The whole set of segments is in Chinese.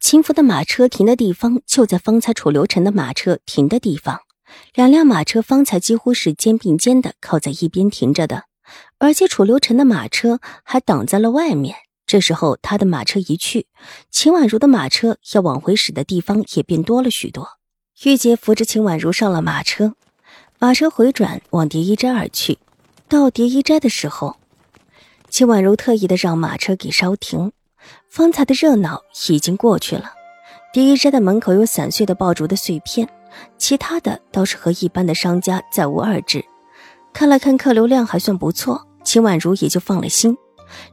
秦福的马车停的地方就在方才楚留臣的马车停的地方，两辆马车方才几乎是肩并肩的靠在一边停着的，而且楚留臣的马车还挡在了外面。这时候他的马车一去，秦婉如的马车要往回驶的地方也变多了许多。玉洁扶着秦婉如上了马车，马车回转往蝶衣斋而去。到蝶衣斋的时候，秦婉如特意的让马车给稍停。方才的热闹已经过去了，第一斋的门口有散碎的爆竹的碎片，其他的倒是和一般的商家再无二致。看了看客流量还算不错，秦婉如也就放了心，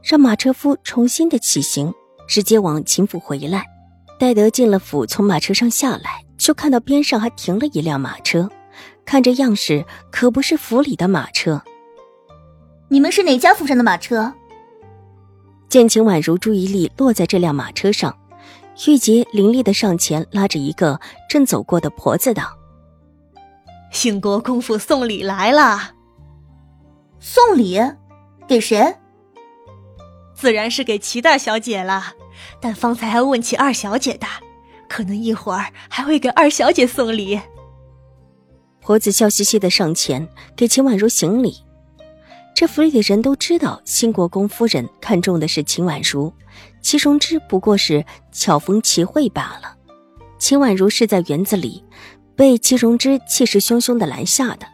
让马车夫重新的起行，直接往秦府回来。戴德进了府，从马车上下来，就看到边上还停了一辆马车，看这样式可不是府里的马车。你们是哪家府上的马车？见秦婉如注意力落在这辆马车上，玉洁凌厉的上前拉着一个正走过的婆子道：“兴国公府送礼来了。送礼，给谁？自然是给齐大小姐了。但方才还问起二小姐的，可能一会儿还会给二小姐送礼。”婆子笑嘻嘻的上前给秦婉如行礼。这府里的人都知道，新国公夫人看中的是秦婉如，齐荣之不过是巧逢其会罢了。秦婉如是在园子里被齐荣之气势汹汹的拦下的。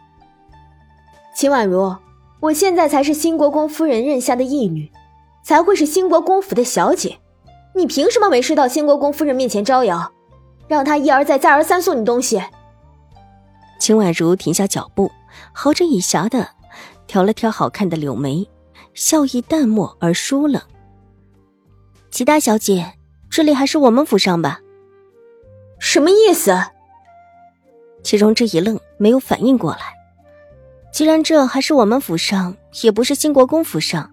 秦婉如，我现在才是新国公夫人任下的义女，才会是新国公府的小姐，你凭什么没事到新国公夫人面前招摇，让她一而再、再而三送你东西？秦婉如停下脚步，好整以暇的。挑了挑好看的柳眉，笑意淡漠而疏冷。齐大小姐，这里还是我们府上吧？什么意思？齐荣之一愣，没有反应过来。既然这还是我们府上，也不是兴国公府上，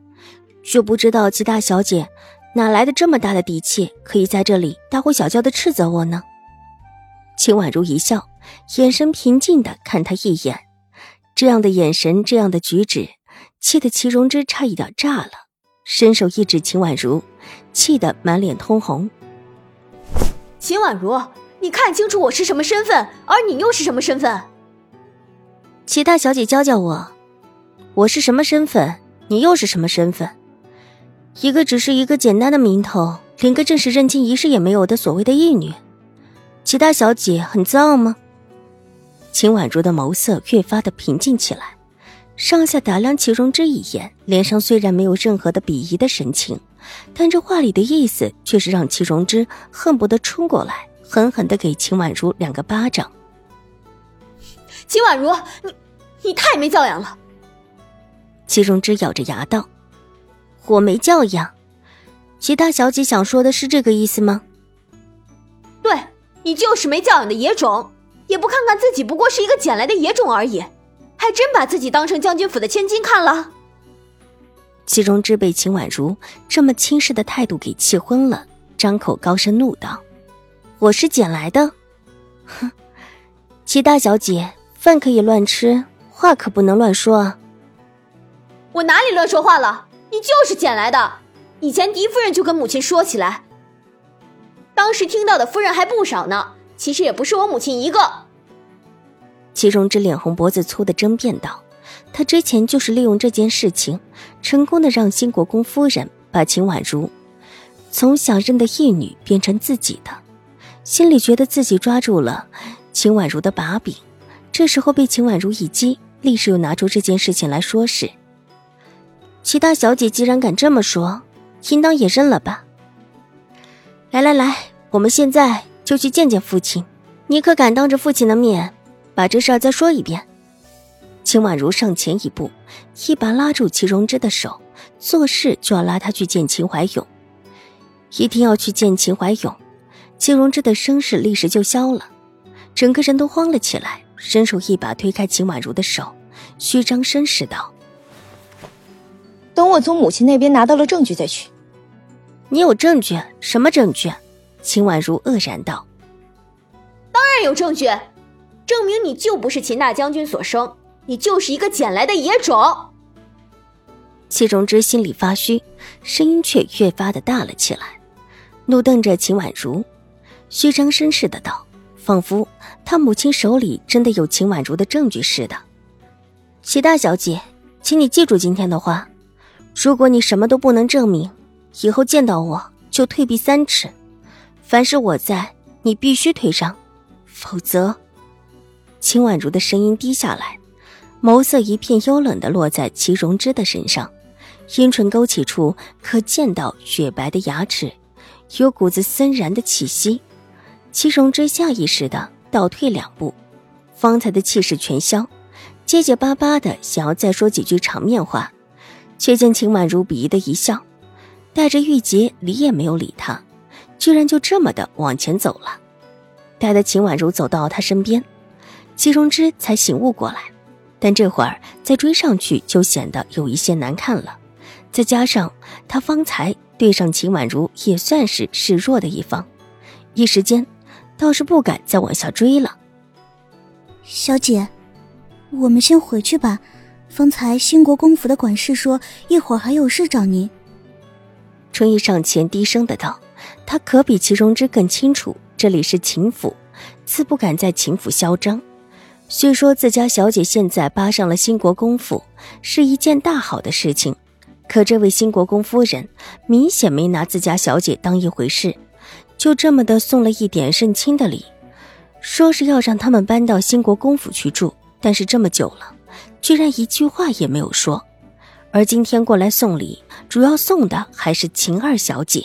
就不知道齐大小姐哪来的这么大的底气，可以在这里大呼小叫的斥责我呢？秦婉如一笑，眼神平静的看他一眼。这样的眼神，这样的举止，气得齐荣之差一点炸了，伸手一指秦婉如，气得满脸通红。秦婉如，你看清楚我是什么身份，而你又是什么身份？齐大小姐教教我，我是什么身份，你又是什么身份？一个只是一个简单的名头，连个正式认亲仪式也没有的所谓的义女，齐大小姐很自傲吗？秦婉如的眸色越发的平静起来，上下打量齐荣之一眼，脸上虽然没有任何的鄙夷的神情，但这话里的意思却是让齐荣之恨不得冲过来，狠狠的给秦婉如两个巴掌。秦婉如，你你太没教养了！齐荣之咬着牙道：“我没教养，齐大小姐想说的是这个意思吗？”对你就是没教养的野种。也不看看自己不过是一个捡来的野种而已，还真把自己当成将军府的千金看了。齐荣之被秦婉如这么轻视的态度给气昏了，张口高声怒道：“我是捡来的？哼！齐大小姐，饭可以乱吃，话可不能乱说啊！我哪里乱说话了？你就是捡来的。以前狄夫人就跟母亲说起来，当时听到的夫人还不少呢。”其实也不是我母亲一个。齐荣之脸红脖子粗的争辩道：“他之前就是利用这件事情，成功的让新国公夫人把秦婉如从小认的义女变成自己的，心里觉得自己抓住了秦婉如的把柄。这时候被秦婉如一击，立时又拿出这件事情来说事。齐大小姐既然敢这么说，应当也认了吧？来来来，我们现在。”就去见见父亲，你可敢当着父亲的面把这事儿再说一遍？秦婉如上前一步，一把拉住齐荣之的手，做事就要拉他去见秦怀勇。一定要去见秦怀勇，齐荣之的声势立时就消了。整个人都慌了起来，伸手一把推开秦婉如的手，虚张声势道：“等我从母亲那边拿到了证据再去。”你有证据？什么证据？秦婉如愕然道：“当然有证据，证明你就不是秦大将军所生，你就是一个捡来的野种。”戚荣之心里发虚，声音却越发的大了起来，怒瞪着秦婉如，虚张声势的道，仿佛他母亲手里真的有秦婉如的证据似的。齐大小姐，请你记住今天的话，如果你什么都不能证明。以后见到我就退避三尺，凡是我在，你必须退让，否则。秦婉如的声音低下来，眸色一片幽冷的落在齐荣之的身上，阴唇勾起处可见到雪白的牙齿，有股子森然的气息。齐荣之下意识的倒退两步，方才的气势全消，结结巴巴的想要再说几句场面话，却见秦婉如鄙夷的一笑。带着玉洁理也没有理他，居然就这么的往前走了。待得秦婉如走到他身边，齐荣之才醒悟过来。但这会儿再追上去就显得有一些难看了。再加上他方才对上秦婉如也算是示弱的一方，一时间倒是不敢再往下追了。小姐，我们先回去吧。方才兴国公府的管事说一会儿还有事找您。春意上前低声的道：“他可比齐荣之更清楚，这里是秦府，自不敢在秦府嚣张。虽说自家小姐现在扒上了兴国公府是一件大好的事情，可这位兴国公夫人明显没拿自家小姐当一回事，就这么的送了一点认亲的礼，说是要让他们搬到兴国公府去住。但是这么久了，居然一句话也没有说。”而今天过来送礼，主要送的还是秦二小姐。